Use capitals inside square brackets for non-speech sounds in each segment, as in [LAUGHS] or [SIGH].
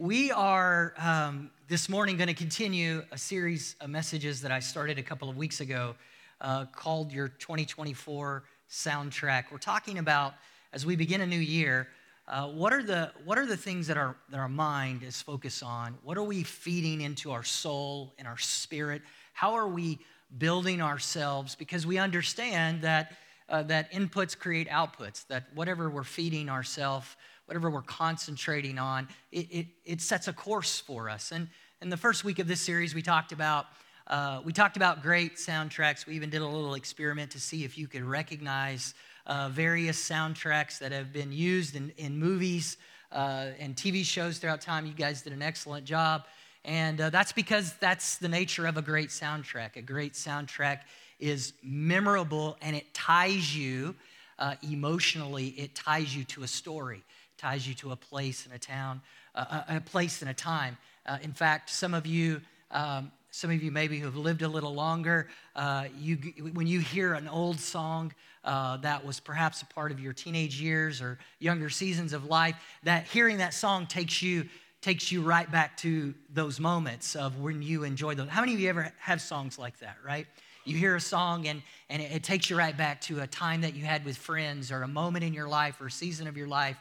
We are um, this morning going to continue a series of messages that I started a couple of weeks ago uh, called Your 2024 Soundtrack. We're talking about, as we begin a new year, uh, what, are the, what are the things that our, that our mind is focused on? What are we feeding into our soul and our spirit? How are we building ourselves? Because we understand that, uh, that inputs create outputs, that whatever we're feeding ourselves, whatever we're concentrating on, it, it, it sets a course for us. And in the first week of this series, we talked about uh, we talked about great soundtracks. We even did a little experiment to see if you could recognize uh, various soundtracks that have been used in, in movies uh, and TV shows throughout time. You guys did an excellent job. And uh, that's because that's the nature of a great soundtrack. A great soundtrack is memorable and it ties you uh, emotionally, it ties you to a story ties you to a place and a town, uh, a, place and a time. Uh, in fact, some of you, um, some of you maybe who've lived a little longer, uh, you, when you hear an old song uh, that was perhaps a part of your teenage years or younger seasons of life, that hearing that song takes you takes you right back to those moments of when you enjoy those. How many of you ever have songs like that, right? You hear a song and, and it, it takes you right back to a time that you had with friends or a moment in your life or a season of your life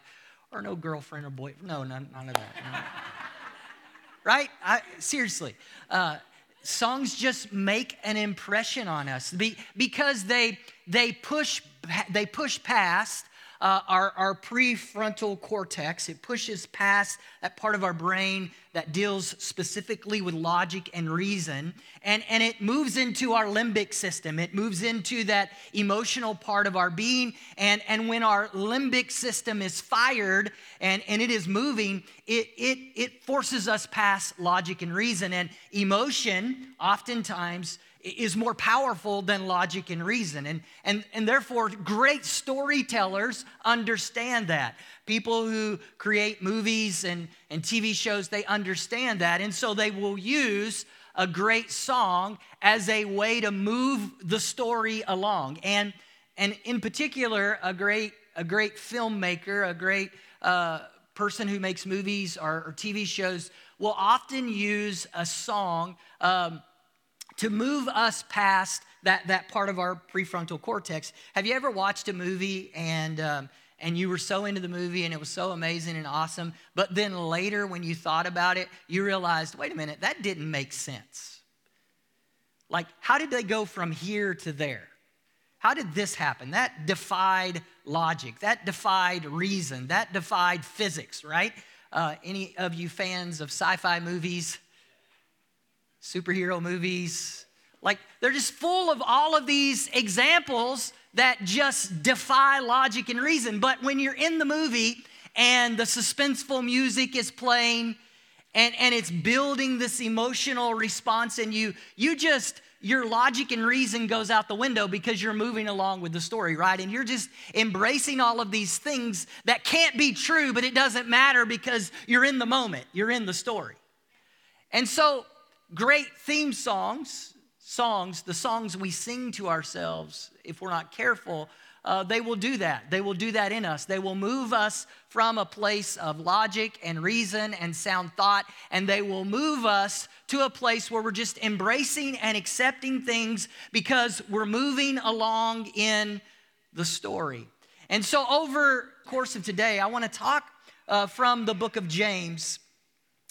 or no girlfriend or boyfriend. No, none, none of that. [LAUGHS] Right? I, seriously. Uh, songs just make an impression on us because they, they, push, they push past uh, our, our prefrontal cortex. It pushes past that part of our brain that deals specifically with logic and reason, and, and it moves into our limbic system. It moves into that emotional part of our being. And, and when our limbic system is fired and, and it is moving, it, it, it forces us past logic and reason. And emotion, oftentimes, is more powerful than logic and reason. And, and, and therefore, great storytellers understand that. People who create movies and, and TV shows, they understand that. And so they will use a great song as a way to move the story along. And, and in particular, a great, a great filmmaker, a great uh, person who makes movies or, or, TV shows will often use a song. Um, to move us past that, that part of our prefrontal cortex. Have you ever watched a movie and, um, and you were so into the movie and it was so amazing and awesome, but then later when you thought about it, you realized, wait a minute, that didn't make sense. Like, how did they go from here to there? How did this happen? That defied logic, that defied reason, that defied physics, right? Uh, any of you fans of sci fi movies? Superhero movies. Like, they're just full of all of these examples that just defy logic and reason. But when you're in the movie and the suspenseful music is playing and, and it's building this emotional response in you, you just, your logic and reason goes out the window because you're moving along with the story, right? And you're just embracing all of these things that can't be true, but it doesn't matter because you're in the moment, you're in the story. And so great theme songs, songs, the songs we sing to ourselves, if we're not careful, uh, they will do that. They will do that in us. They will move us from a place of logic and reason and sound thought, and they will move us to a place where we're just embracing and accepting things because we're moving along in the story. And so, over the course of today, I want to talk uh, from the book of James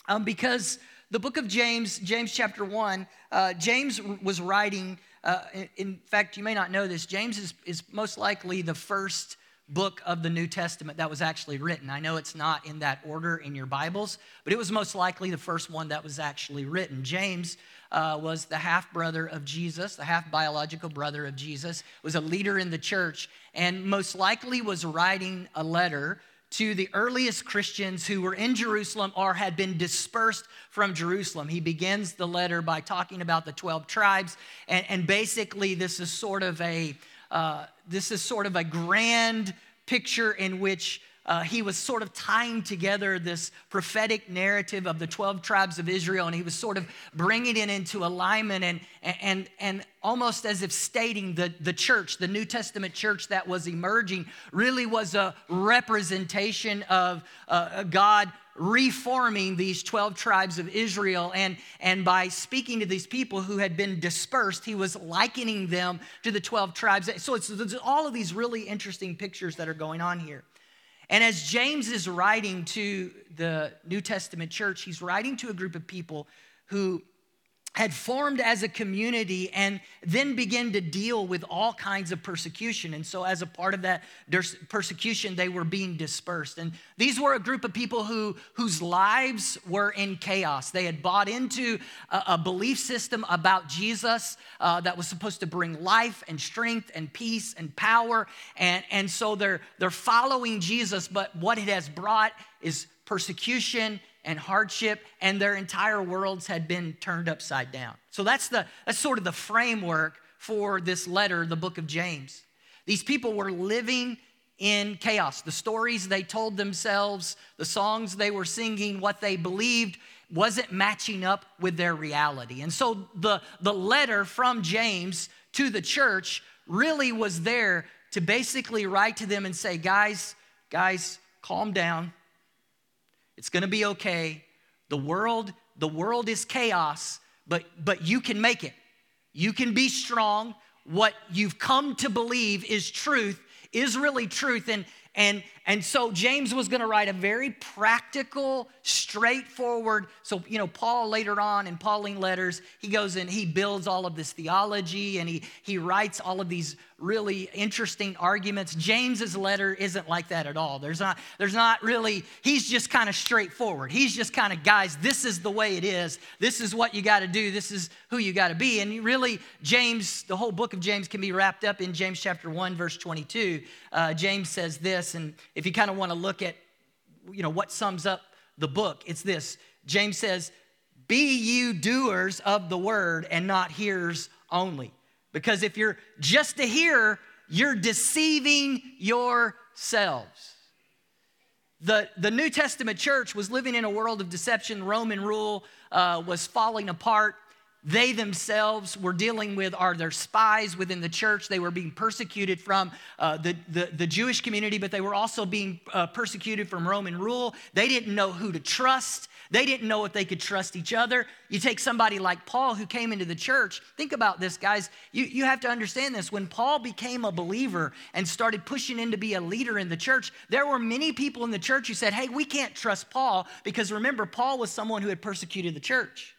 um, because the book of James, James chapter 1, uh, James was writing, uh, in fact, you may not know this, James is, is most likely the first book of the New Testament that was actually written. I know it's not in that order in your Bibles, but it was most likely the first one that was actually written. James uh, was the half brother of Jesus, the half biological brother of Jesus, was a leader in the church, and most likely was writing a letter to the earliest Christians who were in Jerusalem or had been dispersed from Jerusalem. He begins the letter by talking about the 12 tribes, and, and basically, this is sort of a uh, this is sort of a grand picture in which uh, he was sort of tying together this prophetic narrative of the 12 tribes of Israel, and he was sort of bringing it into alignment and, and, and almost as if stating that the church, the New Testament church that was emerging, really was a representation of uh, God reforming these 12 tribes of Israel. And, and by speaking to these people who had been dispersed, he was likening them to the 12 tribes. So it's, it's all of these really interesting pictures that are going on here. And as James is writing to the New Testament church, he's writing to a group of people who had formed as a community and then began to deal with all kinds of persecution. And so, as a part of that persecution, they were being dispersed. And these were a group of people who, whose lives were in chaos. They had bought into a, a belief system about Jesus uh, that was supposed to bring life and strength and peace and power. And, and so, they're, they're following Jesus, but what it has brought is persecution and hardship, and their entire worlds had been turned upside down. So that's, the, that's sort of the framework for this letter, the book of James. These people were living in chaos. The stories they told themselves, the songs they were singing, what they believed wasn't matching up with their reality. And so the, the letter from James to the church really was there to basically write to them and say, guys, guys, calm down. It's going to be okay. The world, the world is chaos, but but you can make it. You can be strong. What you've come to believe is truth, is really truth and and and so James was going to write a very practical, straightforward. So, you know, Paul later on in Pauline letters, he goes and he builds all of this theology and he, he writes all of these really interesting arguments. James's letter isn't like that at all. There's not, there's not really, he's just kind of straightforward. He's just kind of, guys, this is the way it is. This is what you got to do. This is who you got to be. And really, James, the whole book of James can be wrapped up in James chapter 1, verse 22. Uh, James says this, and if you kind of want to look at, you know, what sums up the book, it's this. James says, Be you doers of the word and not hearers only. Because if you're just a hearer, you're deceiving yourselves. The, the New Testament church was living in a world of deception. Roman rule uh, was falling apart. They themselves were dealing with are there spies within the church. They were being persecuted from uh, the, the, the, Jewish community, but they were also being uh, persecuted from Roman rule. They didn't know who to trust. They didn't know if they could trust each other. You take somebody like Paul who came into the church. Think about this, guys. You, you have to understand this. When Paul became a believer and started pushing in to be a leader in the church, there were many people in the church who said, Hey, we can't trust Paul because remember, Paul was someone who had persecuted the church.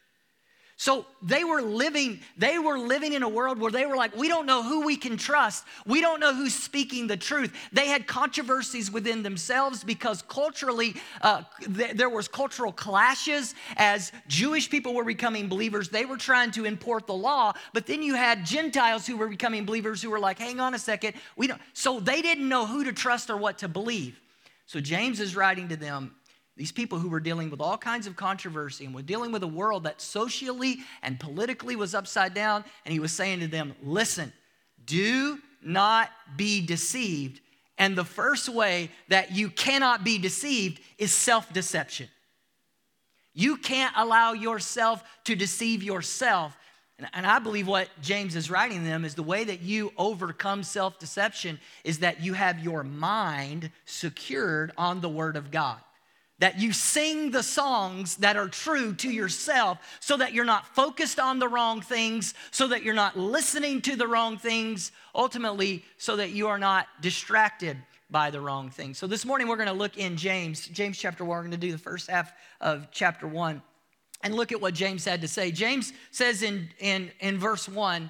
So they were living, they were living in a world where they were like, we don't know who we can trust. We don't know who's speaking the truth. They had controversies within themselves because culturally, uh, th- there was cultural clashes as Jewish people were becoming believers. They were trying to import the law, but then you had Gentiles who were becoming believers who were like, hang on a second, we don't. So they didn't know who to trust or what to believe. So James is writing to them these people who were dealing with all kinds of controversy and were dealing with a world that socially and politically was upside down. And he was saying to them, listen, do not be deceived. And the first way that you cannot be deceived is self deception. You can't allow yourself to deceive yourself. And, I believe what James is writing them is the way that you overcome self deception is that you have your mind secured on the Word of God that you sing the songs that are true to yourself so that you're not focused on the wrong things, so that you're not listening to the wrong things, ultimately, so that you are not distracted by the wrong things. So this morning we're going to look in James, James chapter 1. We're going to do the first half of chapter 1 and look at what James had to say. James says in, in, in verse 1,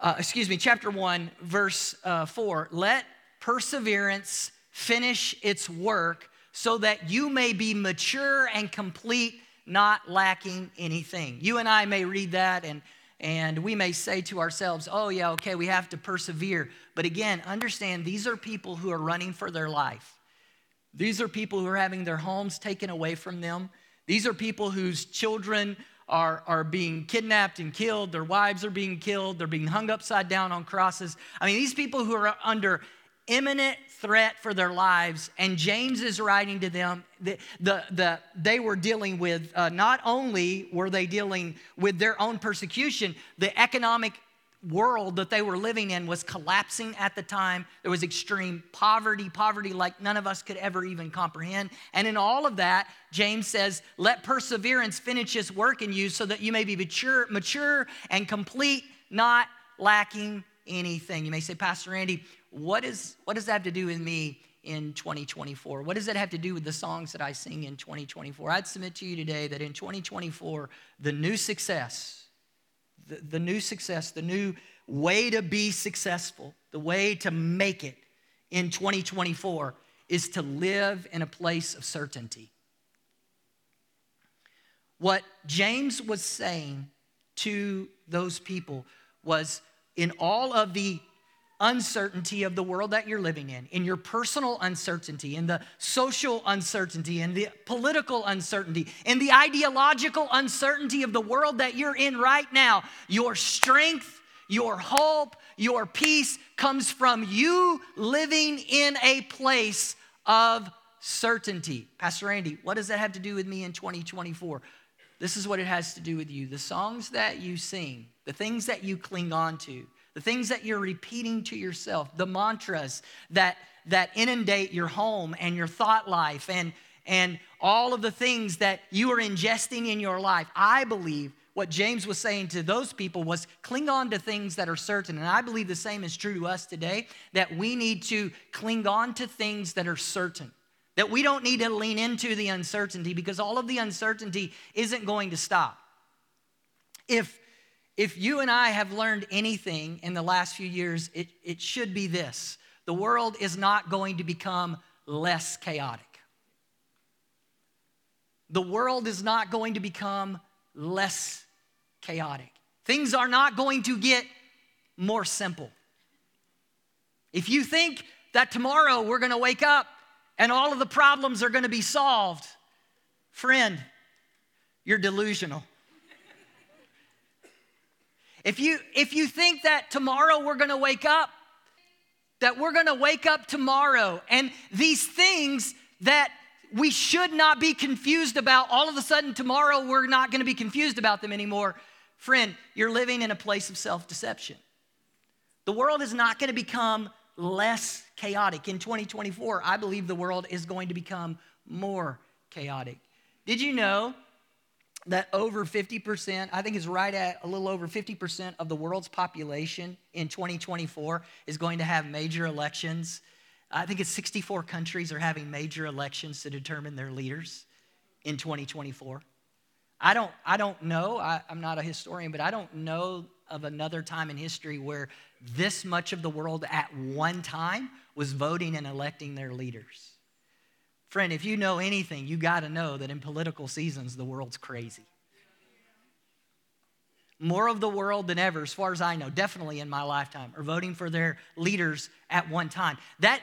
uh, excuse me, chapter 1, verse uh, 4, let perseverance finish its work so that you may be mature and complete, not lacking anything. You and I may read that and and we may say to ourselves, oh, yeah, okay, we have to persevere. But again, understand these are people who are running for their life. These are people who are having their homes taken away from them. These are people whose children are, are being kidnapped and killed. Their wives are being killed. They're being hung upside down on crosses. I mean, these people who are under imminent threat for their lives. And James is writing to them. The, the, the they were dealing with, uh, not only were they dealing with their own persecution, the economic world that they were living in was collapsing at the time. There was extreme poverty, poverty like none of us could ever even comprehend. And in all of that, James says, let perseverance finish its work in you so that you may be mature, mature and complete, not lacking anything. You may say, Pastor Randy, what, is, what does that have to do with me in 2024? What does that have to do with the songs that I sing in 2024? I'd submit to you today that in 2024, the new success, the, the new success, the new way to be successful, the way to make it in 2024 is to live in a place of certainty. What James was saying to those people was in all of the uncertainty of the world that you're living in, in your personal uncertainty, in the social uncertainty, in the political uncertainty, in the ideological uncertainty of the world that you're in right now, your strength, your hope, your peace comes from you living in a place of certainty. Pastor Randy, what does that have to do with me in 2024? This is what it has to do with you. The songs that you sing, the things that you cling on to, the things that you're repeating to yourself, the mantras that, that inundate your home and your thought life, and, and all of the things that you are ingesting in your life. I believe what James was saying to those people was cling on to things that are certain. And I believe the same is true to us today that we need to cling on to things that are certain. That we don't need to lean into the uncertainty because all of the uncertainty isn't going to stop. If if you and I have learned anything in the last few years, it, it should be this the world is not going to become less chaotic. The world is not going to become less chaotic. Things are not going to get more simple. If you think that tomorrow we're going to wake up and all of the problems are going to be solved, friend, you're delusional. If you, if you think that tomorrow we're gonna wake up, that we're gonna wake up tomorrow and these things that we should not be confused about, all of a sudden tomorrow we're not gonna be confused about them anymore, friend, you're living in a place of self deception. The world is not gonna become less chaotic. In 2024, I believe the world is going to become more chaotic. Did you know that over 50%, I think it's right at a little over 50% of the world's population in 2024 is going to have major elections. I think it's 64 countries are having major elections to determine their leaders in 2024. I don't, I don't know, I, I'm not a historian, but I don't know of another time in history where this much of the world at one time was voting and electing their leaders. Friend, if you know anything, you got to know that in political seasons, the world's crazy. More of the world than ever, as far as I know, definitely in my lifetime, are voting for their leaders at one time. That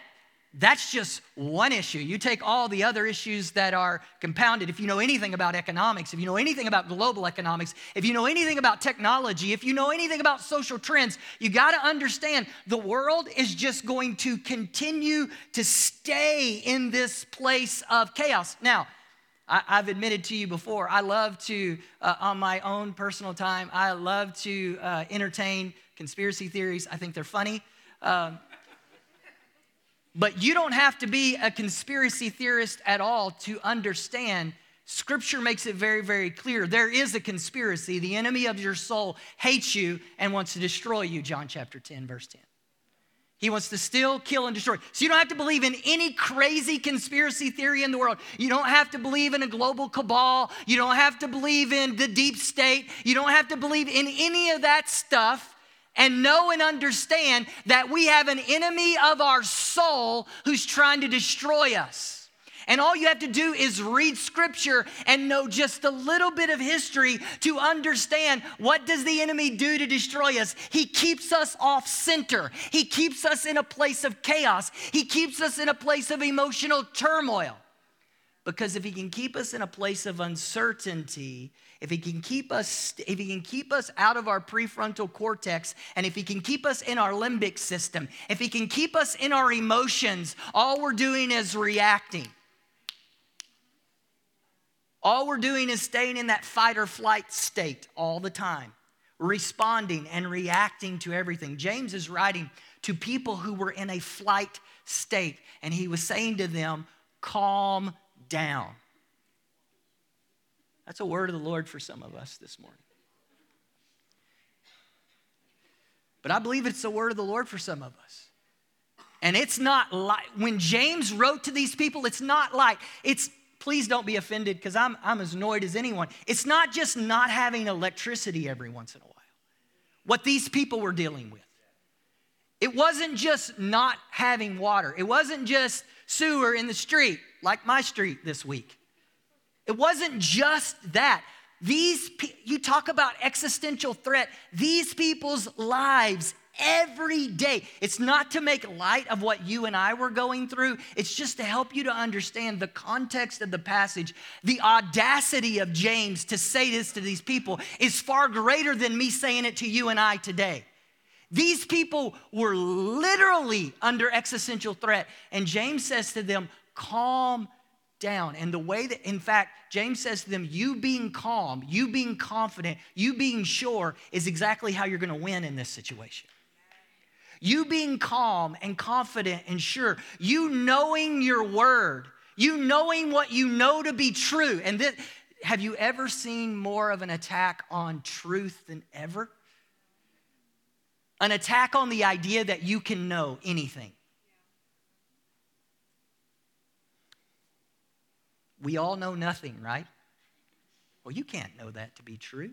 that's just one issue. You take all the other issues that are compounded. If you know anything about economics, if you know anything about global economics, if you know anything about technology, if you know anything about social trends, you got to understand the world is just going to continue to stay in this place of chaos. Now, I, have admitted to you before, I love to, uh, on my own personal time, I love to uh, entertain conspiracy theories. I think they're funny. Um, but you don't have to be a conspiracy theorist at all to understand. Scripture makes it very, very clear. There is a conspiracy. The enemy of your soul hates you and wants to destroy you, John chapter 10, verse 10. He wants to steal, kill, and destroy. So you don't have to believe in any crazy conspiracy theory in the world. You don't have to believe in a global cabal. You don't have to believe in the deep state. You don't have to believe in any of that stuff and know and understand that we have an enemy of our soul who's trying to destroy us. And all you have to do is read scripture and know just a little bit of history to understand what does the enemy do to destroy us? He keeps us off center. He keeps us in a place of chaos. He keeps us in a place of emotional turmoil. Because if he can keep us in a place of uncertainty, if he can keep us if he can keep us out of our prefrontal cortex and if he can keep us in our limbic system if he can keep us in our emotions all we're doing is reacting all we're doing is staying in that fight or flight state all the time responding and reacting to everything. James is writing to people who were in a flight state, and he was saying to them, Calm down. That's a word of the Lord for some of us this morning. But I believe it's the word of the Lord for some of us. And it's not like, when James wrote to these people, it's not like, it's, please don't be offended because I'm, I'm as annoyed as anyone. It's not just not having electricity every once in a while, what these people were dealing with. It wasn't just not having water, it wasn't just sewer in the street, like my street this week. It wasn't just that. These, you talk about existential threat, these people's lives every day. It's not to make light of what you and I were going through, it's just to help you to understand the context of the passage. The audacity of James to say this to these people is far greater than me saying it to you and I today. These people were literally under existential threat. And James says to them, Calm down. And the way that, in fact, James says to them, You being calm, you being confident, you being sure is exactly how you're going to win in this situation. You being calm and confident and sure, you knowing your word, you knowing what you know to be true. And this, have you ever seen more of an attack on truth than ever? An attack on the idea that you can know anything. We all know nothing, right? Well, you can't know that to be true.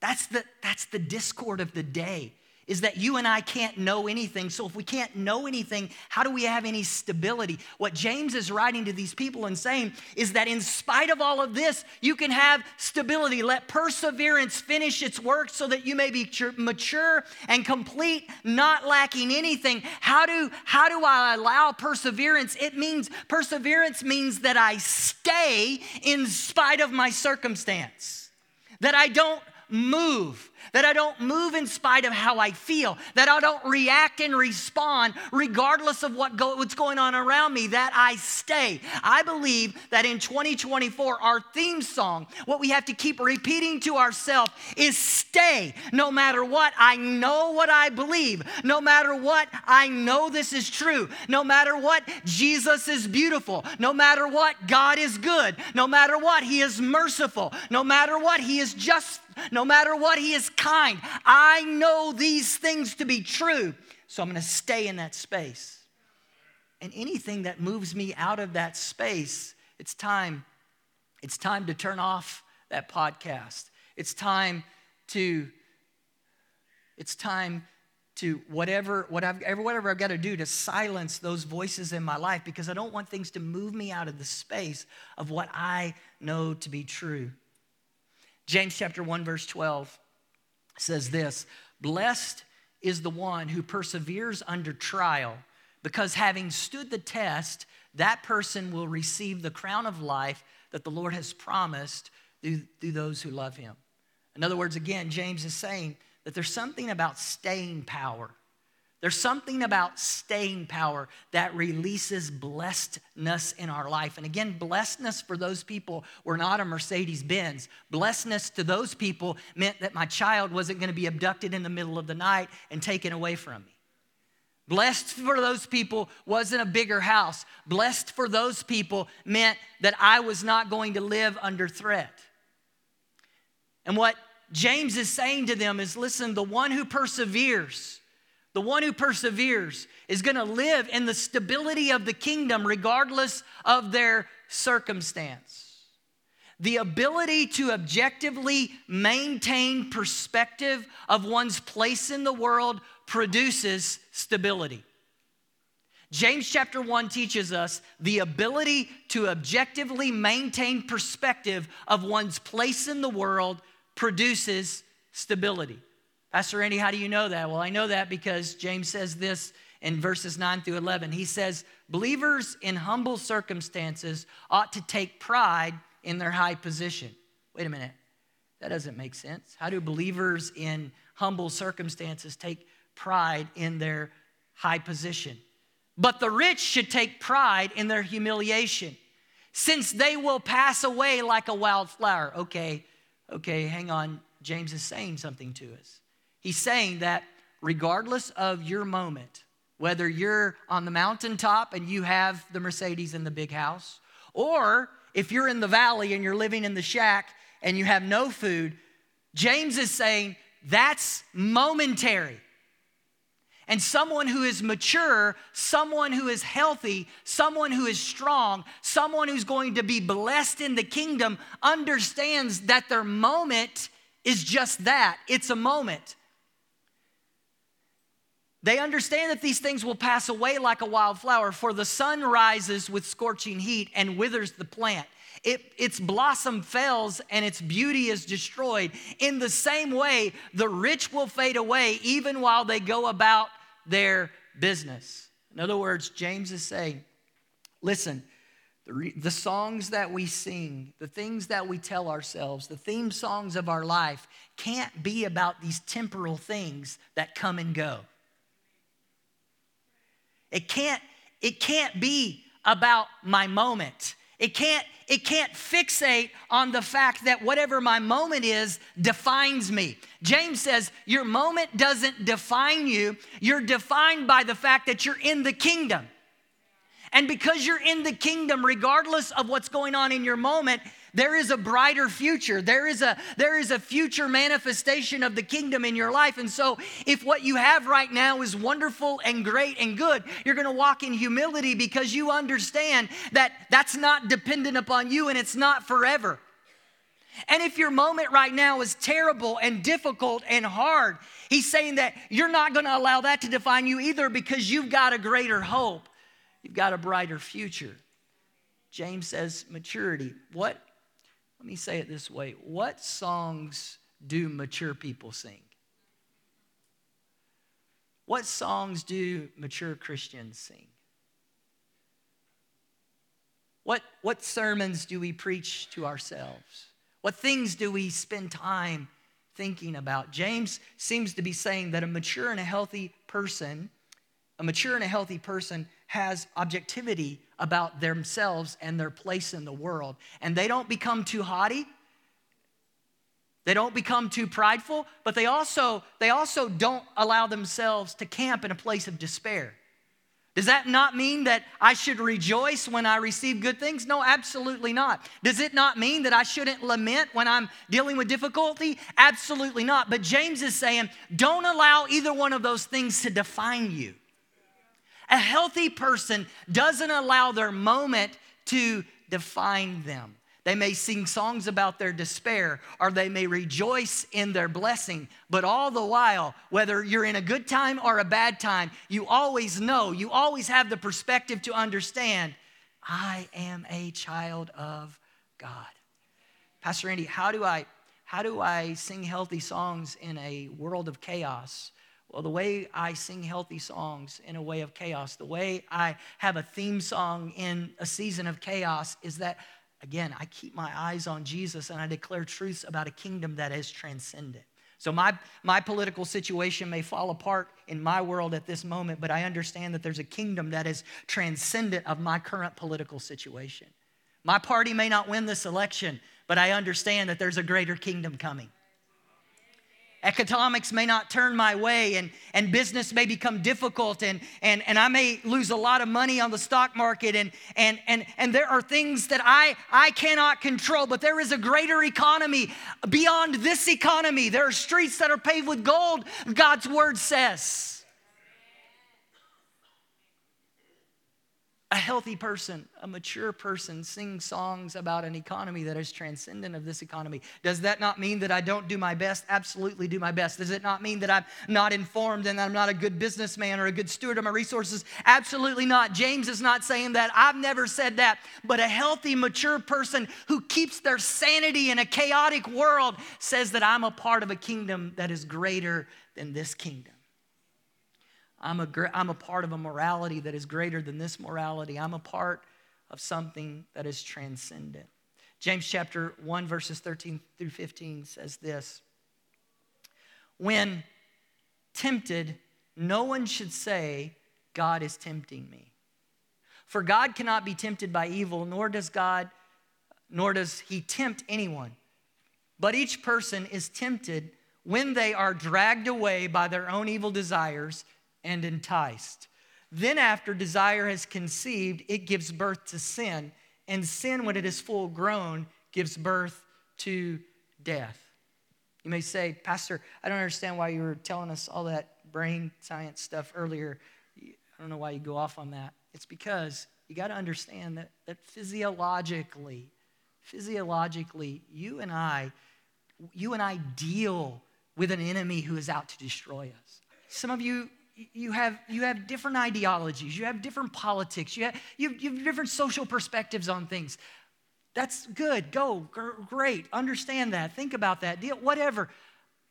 That's the, that's the discord of the day is that you and I can't know anything. So, if we can't know anything, how do we have any stability? What James is writing to these people and saying is that in spite of all of this, you can have stability. Let perseverance finish its work so that you may be mature and complete, not lacking anything. How do, how do I allow perseverance? It means perseverance means that I stay in spite of my circumstance, that I don't move that I don't move in spite of how I feel, that I don't react and respond regardless of what go, what's going on around me, that I stay. I believe that in 2024, our theme song, what we have to keep repeating to ourselves is stay. No matter what, I know what I believe. No matter what, I know this is true. No matter what, Jesus is beautiful. No matter what, God is good. No matter what, He is merciful. No matter what, He is just no matter what, He is kind. I know these things to be true, so I'm going to stay in that space. And anything that moves me out of that space, it's time. It's time to turn off that podcast. It's time to, it's time to whatever, whatever, whatever I've got to do to silence those voices in my life because I don't want things to move me out of the space of what I know to be true. James chapter 1, verse 12 says this Blessed is the one who perseveres under trial, because having stood the test, that person will receive the crown of life that the Lord has promised through, through those who love him. In other words, again, James is saying that there's something about staying power there's something about staying power that releases blessedness in our life. And again, blessedness for those people were not a Mercedes Benz. Blessedness to those people meant that my child wasn't going to be abducted in the middle of the night and taken away from me. Blessed for those people wasn't a bigger house. Blessed for those people meant that I was not going to live under threat. And what James is saying to them is listen, the one who perseveres, the one who perseveres is going to live in the stability of the kingdom regardless of their circumstance. The ability to objectively maintain perspective of one's place in the world produces stability. James chapter 1 teaches us the ability to objectively maintain perspective of one's place in the world produces stability. Pastor Randy, how do you know that? Well, I know that because James says this in verses 9 through 11. He says, Believers in humble circumstances ought to take pride in their high position. Wait a minute, that doesn't make sense. How do believers in humble circumstances take pride in their high position? But the rich should take pride in their humiliation, since they will pass away like a wildflower. Okay, okay, hang on James is saying something to us. He's saying that regardless of your moment, whether you're on the mountaintop and you have the Mercedes in the big house, or if you're in the valley and you're living in the shack and you have no food, James is saying that's momentary. And someone who is mature, someone who is healthy, someone who is strong, someone who's going to be blessed in the kingdom understands that their moment is just that it's a moment. They understand that these things will pass away like a wildflower, for the sun rises with scorching heat and withers the plant. It, its blossom fails and its beauty is destroyed. In the same way, the rich will fade away even while they go about their business. In other words, James is saying, listen, the, the songs that we sing, the things that we tell ourselves, the theme songs of our life can't be about these temporal things that come and go. It can't, it can't be about my moment. It can't, it can't fixate on the fact that whatever my moment is defines me. James says, Your moment doesn't define you, you're defined by the fact that you're in the kingdom. And because you're in the kingdom, regardless of what's going on in your moment, there is a brighter future. There is a, there is a future manifestation of the kingdom in your life. And so, if what you have right now is wonderful and great and good, you're going to walk in humility because you understand that that's not dependent upon you and it's not forever. And if your moment right now is terrible and difficult and hard, he's saying that you're not going to allow that to define you either because you've got a greater hope. You've got a brighter future. James says maturity. What let me say it this way What songs do mature people sing? What songs do mature Christians sing? What, what sermons do we preach to ourselves? What things do we spend time thinking about? James seems to be saying that a mature and a healthy person, a mature and a healthy person has objectivity about themselves and their place in the world. And they don't become too haughty. They don't become too prideful, but they also, they also don't allow themselves to camp in a place of despair. Does that not mean that I should rejoice when I receive good things? No, absolutely not. Does it not mean that I shouldn't lament when I'm dealing with difficulty? Absolutely not. But James is saying, don't allow either one of those things to define you. A healthy person doesn't allow their moment to define them. They may sing songs about their despair or they may rejoice in their blessing, but all the while, whether you're in a good time or a bad time, you always know, you always have the perspective to understand I am a child of God. Pastor Randy, how do I how do I sing healthy songs in a world of chaos? Well, the way I sing healthy songs in a way of chaos, the way I have a theme song in a season of chaos is that, again, I keep my eyes on Jesus and I declare truths about a kingdom that is transcendent. So, my, my political situation may fall apart in my world at this moment, but I understand that there's a kingdom that is transcendent of my current political situation. My party may not win this election, but I understand that there's a greater kingdom coming. Economics may not turn my way, and, and business may become difficult, and, and, and I may lose a lot of money on the stock market, and, and, and, and there are things that I, I cannot control, but there is a greater economy beyond this economy. There are streets that are paved with gold, God's word says. A healthy person, a mature person, sings songs about an economy that is transcendent of this economy. Does that not mean that I don't do my best? Absolutely do my best. Does it not mean that I'm not informed and I'm not a good businessman or a good steward of my resources? Absolutely not. James is not saying that. I've never said that. But a healthy, mature person who keeps their sanity in a chaotic world says that I'm a part of a kingdom that is greater than this kingdom. I'm a, I'm a part of a morality that is greater than this morality. I'm a part of something that is transcendent. James chapter 1, verses 13 through 15 says this When tempted, no one should say, God is tempting me. For God cannot be tempted by evil, nor does God, nor does he tempt anyone. But each person is tempted when they are dragged away by their own evil desires and enticed. Then, after desire has conceived, it gives birth to sin. And sin, when it is full grown, gives birth to death. You may say, Pastor, I don't understand why you were telling us all that brain science stuff earlier. I don't know why you go off on that. It's because you got to understand that, that physiologically, physiologically, you and I, you and I deal with an enemy who is out to destroy us. Some of you you have, you have different ideologies, you have different politics, you have, you, have, you have different social perspectives on things. That's good. Go. Great. Understand that. Think about that. Deal, whatever.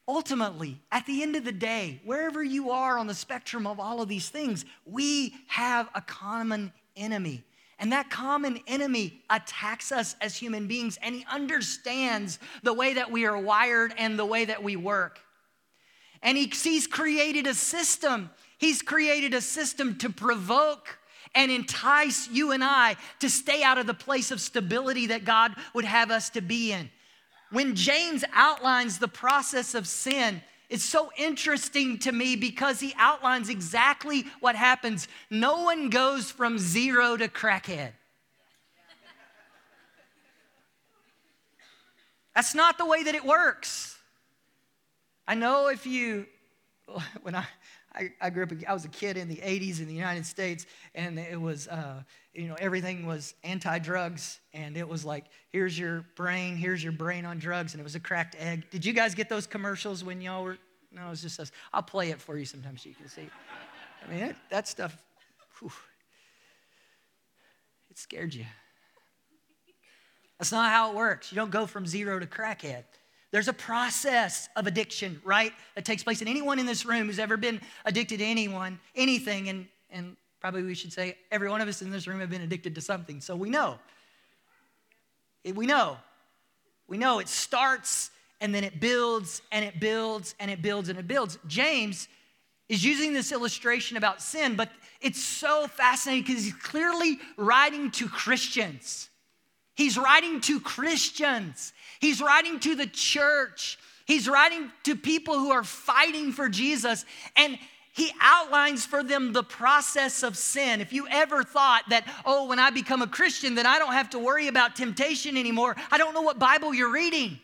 Ultimately, at the end of the day, wherever you are on the spectrum of all of these things, we have a common enemy. And that common enemy attacks us as human beings, and he understands the way that we are wired and the way that we work. And he, he's created a system. He's created a system to provoke and entice you and I to stay out of the place of stability that God would have us to be in. When James outlines the process of sin, it's so interesting to me because he outlines exactly what happens. No one goes from zero to crackhead. That's not the way that it works. I know if you, [LAUGHS] when I, I, I, grew up, I was a kid in the 80s in the United States, and it was, uh, you know, everything was anti drugs, and it was like, here's your brain, here's your brain on drugs, and it was a cracked egg. Did you guys get those commercials when y'all were? No, it's just us. I'll play it for you sometimes so you can see. I mean, it, that stuff, whew, it scared you. That's not how it works. You don't go from zero to crackhead. There's a process of addiction, right? That takes place. And anyone in this room who's ever been addicted to anyone, anything, and, and probably we should say every one of us in this room have been addicted to something. So we know. We know. We know it starts and then it builds and it builds and it builds and it builds. James is using this illustration about sin, but it's so fascinating because he's clearly writing to Christians. He's writing to Christians. He's writing to the church. He's writing to people who are fighting for Jesus. And he outlines for them the process of sin. If you ever thought that, oh, when I become a Christian, then I don't have to worry about temptation anymore, I don't know what Bible you're reading.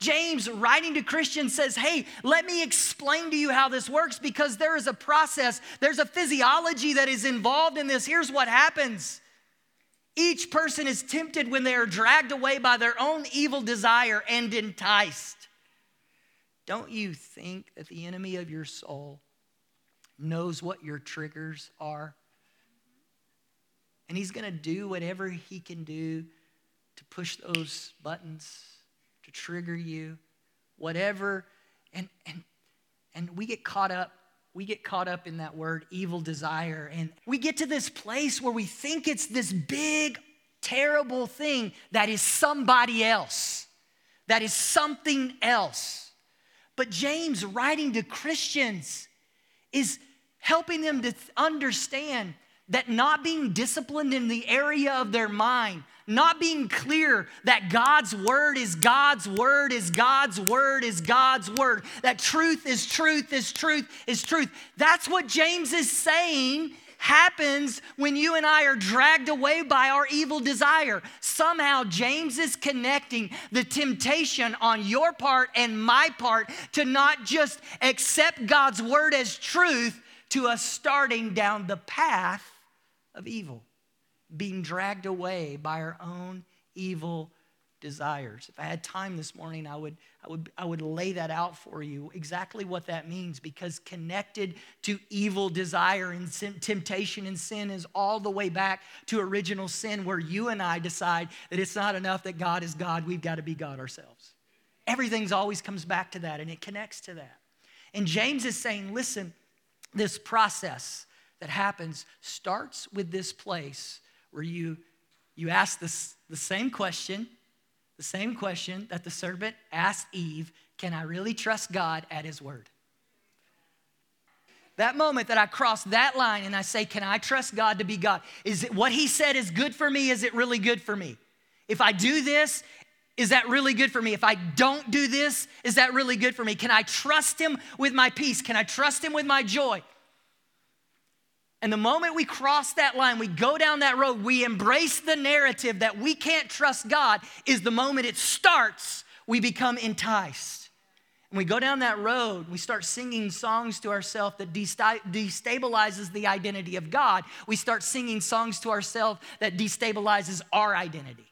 James, writing to Christians, says, Hey, let me explain to you how this works because there is a process, there's a physiology that is involved in this. Here's what happens each person is tempted when they are dragged away by their own evil desire and enticed. Don't you think that the enemy of your soul knows what your triggers are? And he's going to do whatever he can do to push those buttons, to trigger you, whatever. And, and, and we get caught up we get caught up in that word evil desire. And we get to this place where we think it's this big, terrible thing that is somebody else, that is something else. But James, writing to Christians, is helping them to understand that not being disciplined in the area of their mind, not being clear that God's word is God's word is God's word is God's word, that truth is truth is truth is truth. That's what James is saying happens when you and I are dragged away by our evil desire. Somehow, James is connecting the temptation on your part and my part to not just accept God's word as truth, to us starting down the path of evil being dragged away by our own evil desires. If I had time this morning, I would, I would, I would lay that out for you exactly what that means because connected to evil desire and sin, temptation and sin is all the way back to original sin where you and I decide that it's not enough that God is God, we've got to be God ourselves. Everything's always comes back to that and it connects to that. And James is saying, listen, this process that happens starts with this place where you, you ask this, the same question, the same question that the serpent asked Eve Can I really trust God at his word? That moment that I cross that line and I say, Can I trust God to be God? Is it what he said is good for me? Is it really good for me? If I do this, is that really good for me? If I don't do this, is that really good for me? Can I trust Him with my peace? Can I trust Him with my joy? And the moment we cross that line, we go down that road, we embrace the narrative that we can't trust God, is the moment it starts, we become enticed. And we go down that road, we start singing songs to ourselves that destabilizes the identity of God. We start singing songs to ourselves that destabilizes our identity.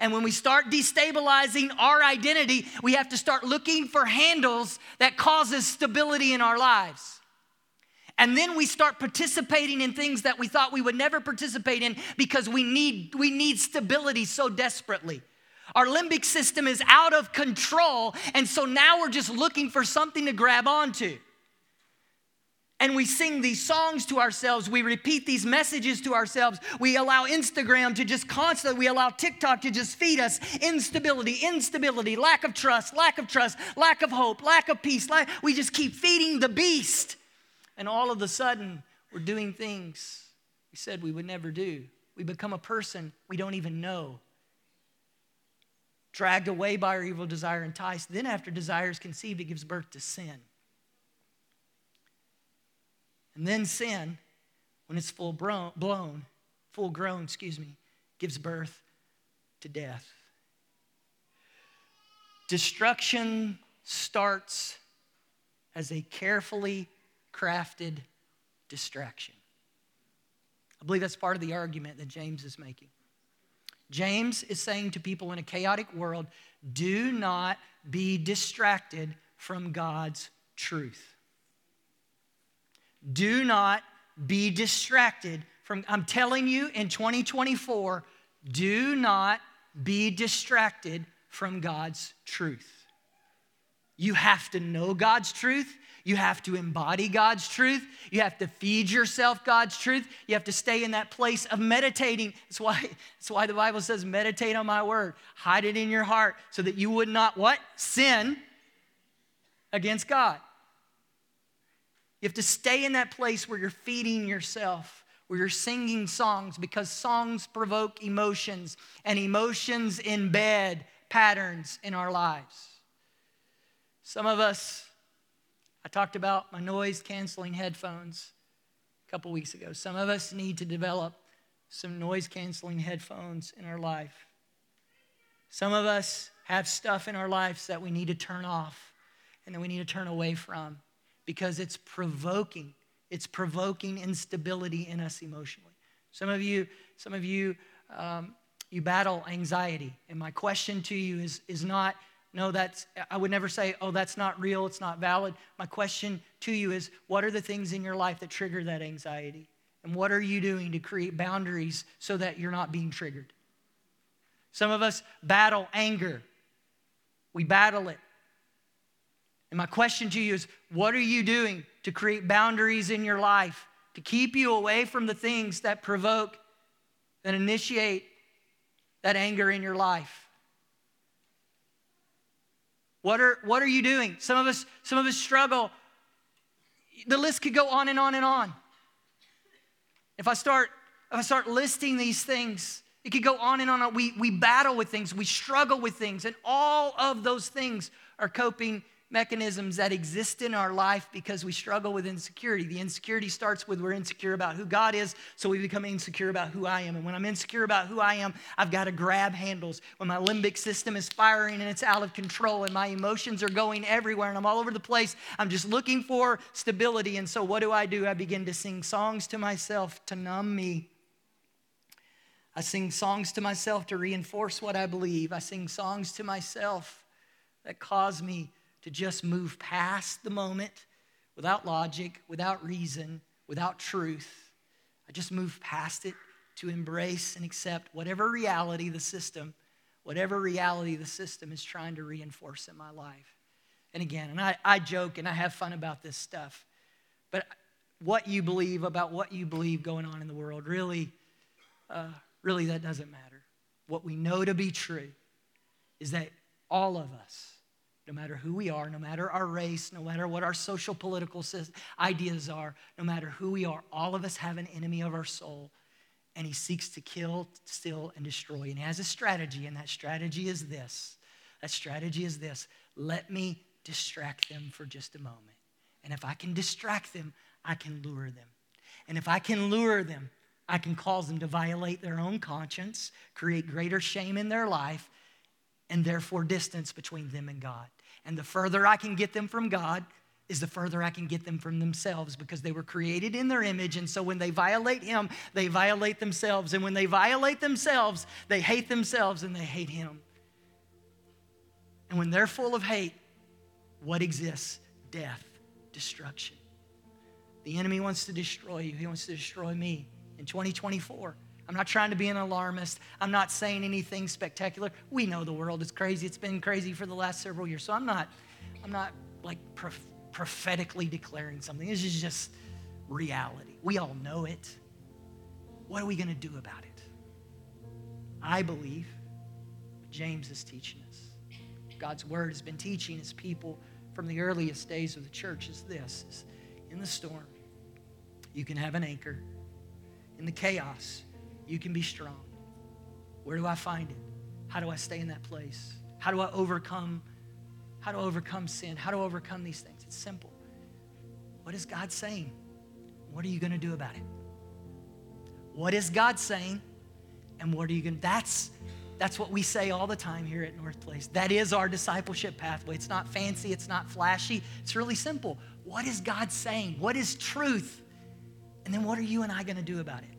And when we start destabilizing our identity, we have to start looking for handles that causes stability in our lives. And then we start participating in things that we thought we would never participate in because we need, we need stability so desperately. Our limbic system is out of control, and so now we're just looking for something to grab onto. And we sing these songs to ourselves. We repeat these messages to ourselves. We allow Instagram to just constantly, we allow TikTok to just feed us instability, instability, lack of trust, lack of trust, lack of hope, lack of peace. Lack, we just keep feeding the beast. And all of a sudden, we're doing things we said we would never do. We become a person we don't even know. Dragged away by our evil desire, enticed. Then, after desire is conceived, it gives birth to sin. And then sin, when it's full blown, full grown, excuse me, gives birth to death. Destruction starts as a carefully crafted distraction. I believe that's part of the argument that James is making. James is saying to people in a chaotic world do not be distracted from God's truth. Do not be distracted from, I'm telling you in 2024, do not be distracted from God's truth. You have to know God's truth. You have to embody God's truth. You have to feed yourself God's truth. You have to stay in that place of meditating. That's why, [LAUGHS] that's why the Bible says, meditate on my word. Hide it in your heart so that you would not what? Sin against God. You have to stay in that place where you're feeding yourself, where you're singing songs, because songs provoke emotions, and emotions embed patterns in our lives. Some of us I talked about my noise canceling headphones a couple weeks ago. Some of us need to develop some noise canceling headphones in our life. Some of us have stuff in our lives that we need to turn off and that we need to turn away from because it's provoking. It's provoking instability in us emotionally. Some of you, some of you, um, you battle anxiety, and my question to you is, is not no, that's, I would never say, oh, that's not real, it's not valid. My question to you is what are the things in your life that trigger that anxiety? And what are you doing to create boundaries so that you're not being triggered? Some of us battle anger, we battle it. And my question to you is what are you doing to create boundaries in your life to keep you away from the things that provoke, and initiate that anger in your life? What are, what are you doing? Some of us, some of us struggle. The list could go on and on and on. If I start, if I start listing these things, it could go on and on. We, we battle with things, we struggle with things, and all of those things are coping mechanisms that exist in our life because we struggle with insecurity. The insecurity starts with we're insecure about who God is, so we become insecure about who I am. And when I'm insecure about who I am, I've got to grab handles. When my limbic system is firing and it's out of control and my emotions are going everywhere and I'm all over the place, I'm just looking for stability. And so what do I do? I begin to sing songs to myself to numb me. I sing songs to myself to reinforce what I believe. I sing songs to myself that cause me to just move past the moment without logic, without reason, without truth. I just move past it to embrace and accept whatever reality the system, whatever reality the system is trying to reinforce in my life. And again, and I, I joke and I have fun about this stuff, but what you believe about what you believe going on in the world really, uh, really, that doesn't matter. What we know to be true is that all of us, no matter who we are, no matter our race, no matter what our social political ideas are, no matter who we are, all of us have an enemy of our soul. and he seeks to kill, steal, and destroy. And he has a strategy, and that strategy is this. That strategy is this let me distract them for just a moment. And if I can distract them, I can lure them. And if I can lure them, I can cause them to violate their own conscience, create greater shame in their life, and therefore distance between them and God. And the further I can get them from God, is the further I can get them from themselves because they were created in their image. And so when they violate Him, they violate themselves. And when they violate themselves, they hate themselves and they hate Him. And when they're full of hate, what exists? Death, destruction. The enemy wants to destroy you, he wants to destroy me in 2024. I'm not trying to be an alarmist. I'm not saying anything spectacular. We know the world is crazy. It's been crazy for the last several years. So I'm not, I'm not like prof- prophetically declaring something. This is just reality. We all know it. What are we going to do about it? I believe James is teaching us. God's word has been teaching his people from the earliest days of the church is this is in the storm, you can have an anchor. In the chaos, you can be strong. Where do I find it? How do I stay in that place? How do I overcome? How do I overcome sin? How do I overcome these things? It's simple. What is God saying? What are you going to do about it? What is God saying? And what are you going to That's that's what we say all the time here at North Place. That is our discipleship pathway. It's not fancy, it's not flashy. It's really simple. What is God saying? What is truth? And then what are you and I going to do about it?